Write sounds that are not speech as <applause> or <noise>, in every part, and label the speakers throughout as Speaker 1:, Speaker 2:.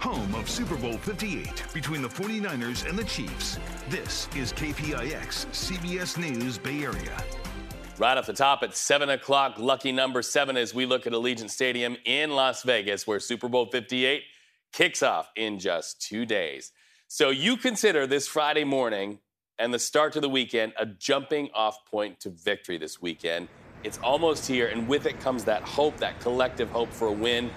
Speaker 1: home of Super Bowl 58 between the 49ers and the Chiefs. This is KPIX, CBS News, Bay Area.
Speaker 2: Right off the top at 7 o'clock, lucky number seven as we look at Allegiant Stadium in Las Vegas, where Super Bowl 58 kicks off in just two days. So you consider this Friday morning and the start to the weekend a jumping off point to victory this weekend. It's almost here, and with it comes that hope, that collective hope for a win,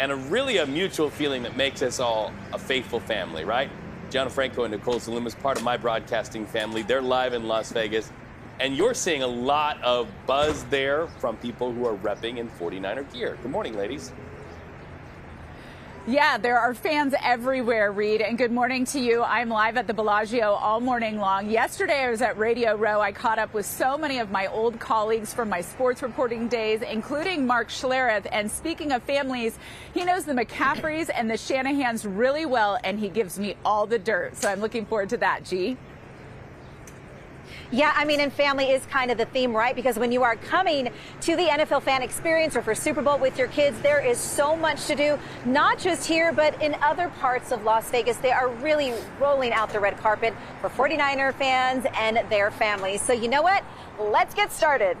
Speaker 2: and a really a mutual feeling that makes us all a faithful family, right? Gianna Franco and Nicole Salumas, part of my broadcasting family. They're live in Las Vegas. And you're seeing a lot of buzz there from people who are repping in 49er gear. Good morning, ladies.
Speaker 3: Yeah, there are fans everywhere, Reed, and good morning to you. I'm live at the Bellagio all morning long. Yesterday, I was at Radio Row. I caught up with so many of my old colleagues from my sports reporting days, including Mark Schlereth. And speaking of families, he knows the McCaffreys and the Shanahans really well, and he gives me all the dirt. So I'm looking forward to that, G.
Speaker 4: Yeah, I mean, and family is kind of the theme, right? Because when you are coming to the NFL fan experience or for Super Bowl with your kids, there is so much to do, not just here, but in other parts of Las Vegas. They are really rolling out the red carpet for 49er fans and their families. So, you know what? Let's get started.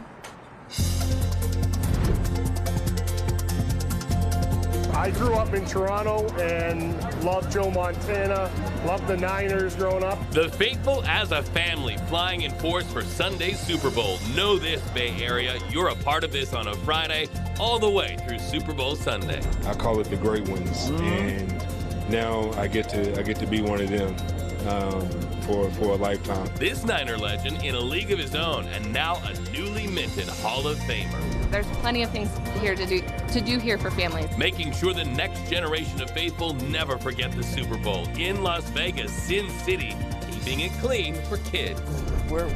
Speaker 5: I grew up in Toronto and loved Joe Montana, loved the Niners growing up.
Speaker 2: The faithful as a family flying in force for Sunday's Super Bowl. Know this, Bay Area. You're a part of this on a Friday all the way through Super Bowl Sunday.
Speaker 6: I call it the great ones. Mm-hmm. And now I get to I get to be one of them. Um, for, for a lifetime.
Speaker 2: This Niner legend in a league of his own and now a newly minted Hall of Famer.
Speaker 7: There's plenty of things here to do to do here for families.
Speaker 2: Making sure the next generation of faithful never forget the Super Bowl in Las Vegas, Sin City, keeping it clean for kids.
Speaker 8: We're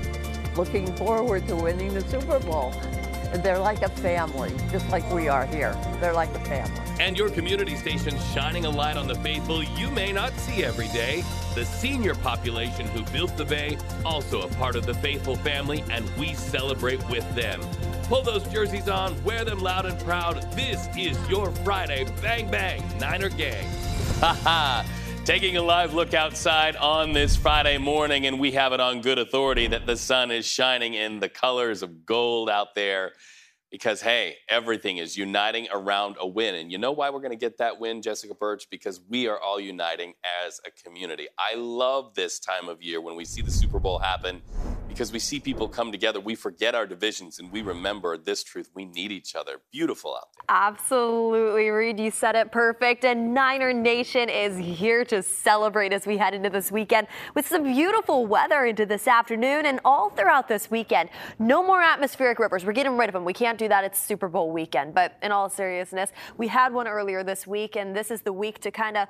Speaker 8: looking forward to winning the Super Bowl. They're like a family, just like we are here. They're like a family.
Speaker 2: And your community station shining a light on the faithful you may not see every day. The senior population who built the Bay, also a part of the faithful family, and we celebrate with them. Pull those jerseys on, wear them loud and proud. This is your Friday Bang Bang Niner Gang. Ha <laughs> ha! Taking a live look outside on this Friday morning, and we have it on good authority that the sun is shining in the colors of gold out there because, hey, everything is uniting around a win. And you know why we're going to get that win, Jessica Burch? Because we are all uniting as a community. I love this time of year when we see the Super Bowl happen because we see people come together. We forget our divisions and we remember this truth. We need each other. Beautiful out there.
Speaker 9: Absolutely, Reed. You said it perfect. And Niner Nation is here to celebrate as we head into this weekend with some beautiful weather into this afternoon and all throughout this weekend. No more atmospheric rivers. We're getting rid of them. We can't do that. It's Super Bowl weekend. But in all seriousness, we had one earlier this week, and this is the week to kind of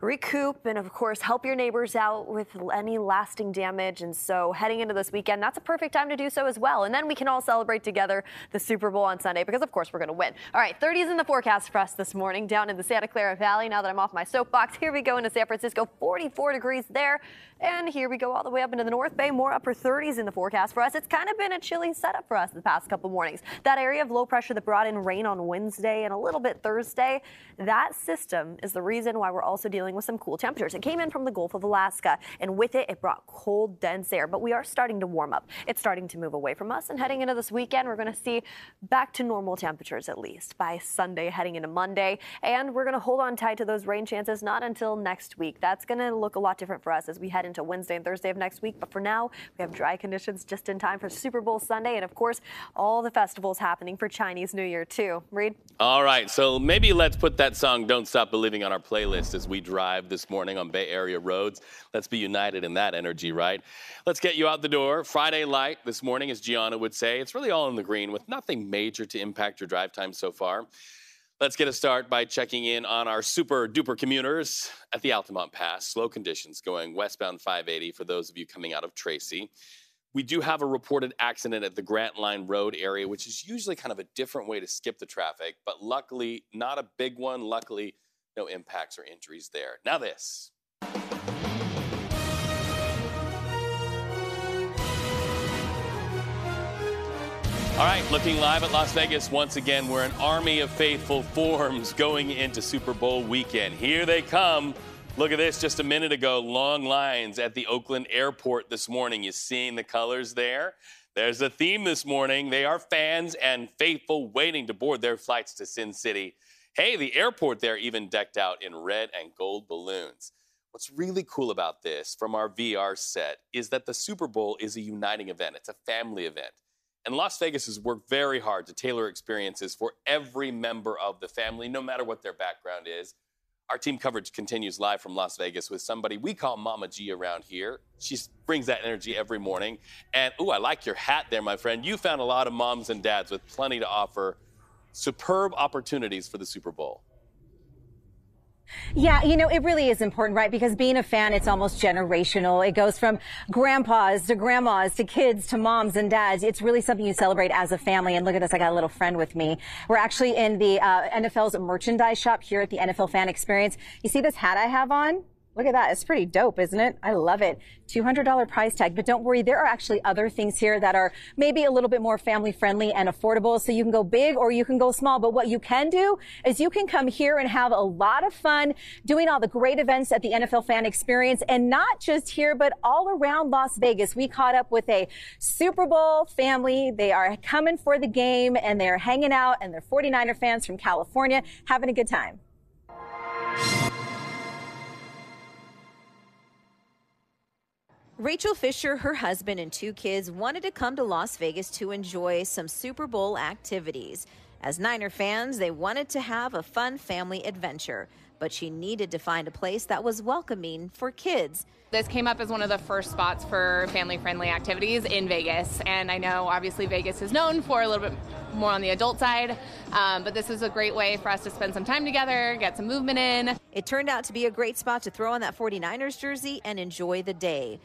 Speaker 9: recoup and, of course, help your neighbors out with any lasting damage. And so, heading into this weekend, that's a perfect time to do so as well. And then we can all celebrate together the Super Bowl on Sunday because, of course, we're going to win. All right, 30s in the forecast for us this morning down in the Santa Clara Valley. Now that I'm off my soapbox, here we go into San Francisco, 44 degrees there. And here we go all the way up into the North Bay, more upper 30s in the forecast for us. It's kind of been a chilly setup for us the past couple mornings. That area of low pressure that brought in rain on Wednesday and a little bit Thursday, that system is the reason why we're also dealing with some cool temperatures. It came in from the Gulf of Alaska, and with it, it brought cold, dense air. But we are starting to warm up. It's starting to move away from us, and heading into this weekend, we're going to see back to normal temperatures at least by Sunday, heading into Monday. And we're going to hold on tight to those rain chances not until next week. That's going to look a lot different for us as we head into Wednesday and Thursday of next week. But for now, we have dry conditions just in time for Super Bowl Sunday. And of course, all the festivals happening for Chinese New Year, too. Reed?
Speaker 2: All right. So maybe let's put that song, Don't Stop Believing, on our playlist as we drive this morning on Bay Area roads. Let's be united in that energy, right? Let's get you out the door. Friday light this morning, as Gianna would say. It's really all in the green with nothing major to impact your drive time so far. Let's get a start by checking in on our super duper commuters at the Altamont Pass. Slow conditions going westbound 580 for those of you coming out of Tracy. We do have a reported accident at the Grant Line Road area, which is usually kind of a different way to skip the traffic, but luckily not a big one. Luckily, no impacts or injuries there. Now, this. All right, looking live at Las Vegas once again, where an army of faithful forms <laughs> going into Super Bowl weekend. Here they come. Look at this just a minute ago. Long lines at the Oakland airport this morning. You seeing the colors there? There's a theme this morning. They are fans and faithful waiting to board their flights to Sin City. Hey, the airport there even decked out in red and gold balloons. What's really cool about this from our VR set is that the Super Bowl is a uniting event, it's a family event. And Las Vegas has worked very hard to tailor experiences for every member of the family, no matter what their background is. Our team coverage continues live from Las Vegas with somebody we call Mama G around here. She brings that energy every morning. And, ooh, I like your hat there, my friend. You found a lot of moms and dads with plenty to offer superb opportunities for the Super Bowl.
Speaker 4: Yeah, you know, it really is important, right? Because being a fan, it's almost generational. It goes from grandpas to grandmas to kids to moms and dads. It's really something you celebrate as a family. And look at this, I got a little friend with me. We're actually in the uh, NFL's merchandise shop here at the NFL Fan Experience. You see this hat I have on? Look at that. It's pretty dope, isn't it? I love it. $200 price tag. But don't worry, there are actually other things here that are maybe a little bit more family friendly and affordable. So you can go big or you can go small. But what you can do is you can come here and have a lot of fun doing all the great events at the NFL fan experience and not just here, but all around Las Vegas. We caught up with a Super Bowl family. They are coming for the game and they're hanging out and they're 49er fans from California having a good time.
Speaker 10: Rachel Fisher, her husband, and two kids wanted to come to Las Vegas to enjoy some Super Bowl activities. As Niner fans, they wanted to have a fun family adventure, but she needed to find a place that was welcoming for kids.
Speaker 7: This came up as one of the first spots for family friendly activities in Vegas. And I know obviously Vegas is known for a little bit more on the adult side, um, but this is a great way for us to spend some time together, get some movement in.
Speaker 10: It turned out to be a great spot to throw on that 49ers jersey and enjoy the day.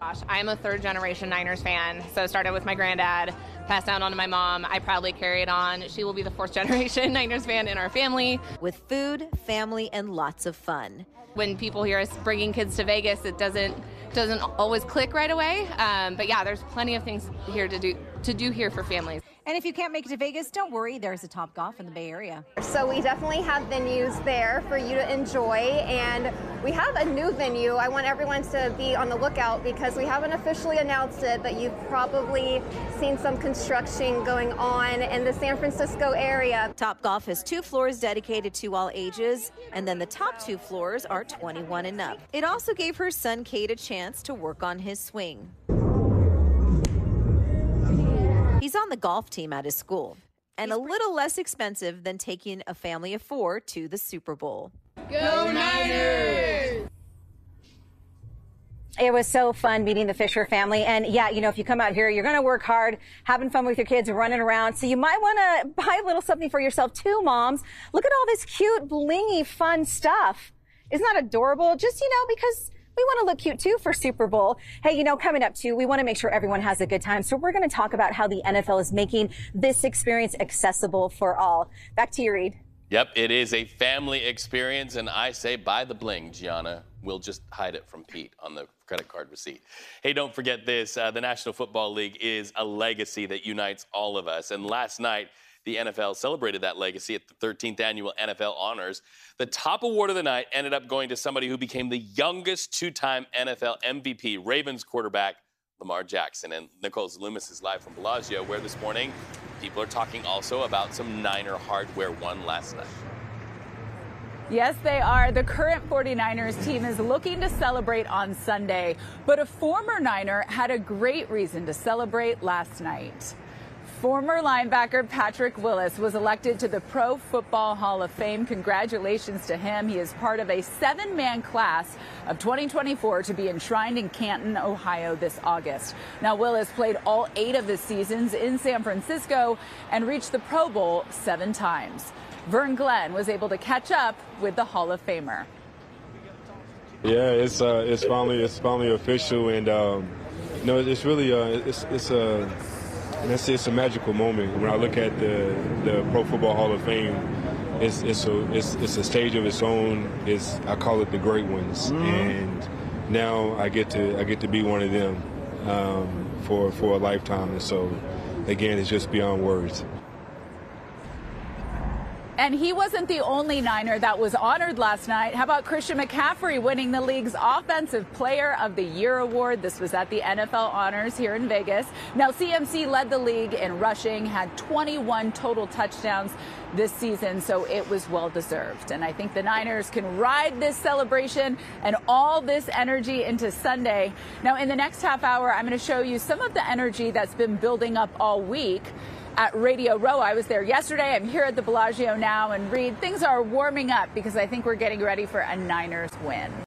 Speaker 7: Gosh, I'm a third generation Niners fan. So started with my granddad, passed down on to my mom. I proudly carry it on. She will be the fourth <laughs> generation Niners fan in our family.
Speaker 10: With food, family, and lots of fun.
Speaker 7: When people hear us bringing kids to Vegas, it doesn't doesn't always click right away. Um, but yeah, there's plenty of things here to do to do here for families.
Speaker 10: And if you can't make it to Vegas, don't worry, there's a Top Golf in the Bay Area.
Speaker 11: So we definitely have venues there for you to enjoy, and we have a new venue. I want everyone to be on the lookout because we haven't officially announced it, but you've probably seen some construction going on in the San Francisco area.
Speaker 10: Top Golf has two floors dedicated to all ages, and then the top two floors are 21 and up. It also gave her son Kate a chance to work on his swing. He's on the golf team at his school and a little less expensive than taking a family of four to the Super Bowl.
Speaker 7: Go Niners!
Speaker 4: It was so fun meeting the Fisher family. And yeah, you know, if you come out here, you're going to work hard, having fun with your kids, running around. So you might want to <laughs> buy a little something for yourself too, moms. Look at all this cute, blingy, fun stuff. Isn't that adorable? Just, you know, because we want to look cute too for Super Bowl. Hey, you know, coming up too, we want to make sure everyone has a good time. So we're going to talk about how the NFL is making this experience accessible for all. Back to you, Reed.
Speaker 2: Yep, it is a family experience, and I say buy the bling, Gianna. We'll just hide it from Pete on the credit card receipt. Hey, don't forget this uh, the National Football League is a legacy that unites all of us. And last night, the NFL celebrated that legacy at the 13th annual NFL Honors. The top award of the night ended up going to somebody who became the youngest two time NFL MVP, Ravens quarterback Lamar Jackson. And Nicole Loomis is live from Bellagio, where this morning people are talking also about some Niner hardware won last night.
Speaker 3: Yes, they are. The current 49ers team is looking to celebrate on Sunday, but a former Niner had a great reason to celebrate last night. Former linebacker Patrick Willis was elected to the Pro Football Hall of Fame. Congratulations to him. He is part of a seven man class of 2024 to be enshrined in Canton, Ohio this August. Now, Willis played all eight of the seasons in San Francisco and reached the Pro Bowl seven times. Vern Glenn was able to catch up with the Hall of Famer.
Speaker 6: Yeah, it's uh, it's finally it's finally official, and um, it's really uh, it's it's a it's, it's a magical moment when I look at the the Pro Football Hall of Fame. It's it's a it's, it's a stage of its own. It's I call it the great ones, mm-hmm. and now I get to I get to be one of them um, for for a lifetime, and so again, it's just beyond words.
Speaker 3: And he wasn't the only Niner that was honored last night. How about Christian McCaffrey winning the league's Offensive Player of the Year award? This was at the NFL Honors here in Vegas. Now, CMC led the league in rushing, had 21 total touchdowns this season, so it was well deserved. And I think the Niners can ride this celebration and all this energy into Sunday. Now, in the next half hour, I'm going to show you some of the energy that's been building up all week at Radio Row. I was there yesterday. I'm here at the Bellagio now. And Reed, things are warming up because I think we're getting ready for a Niners win.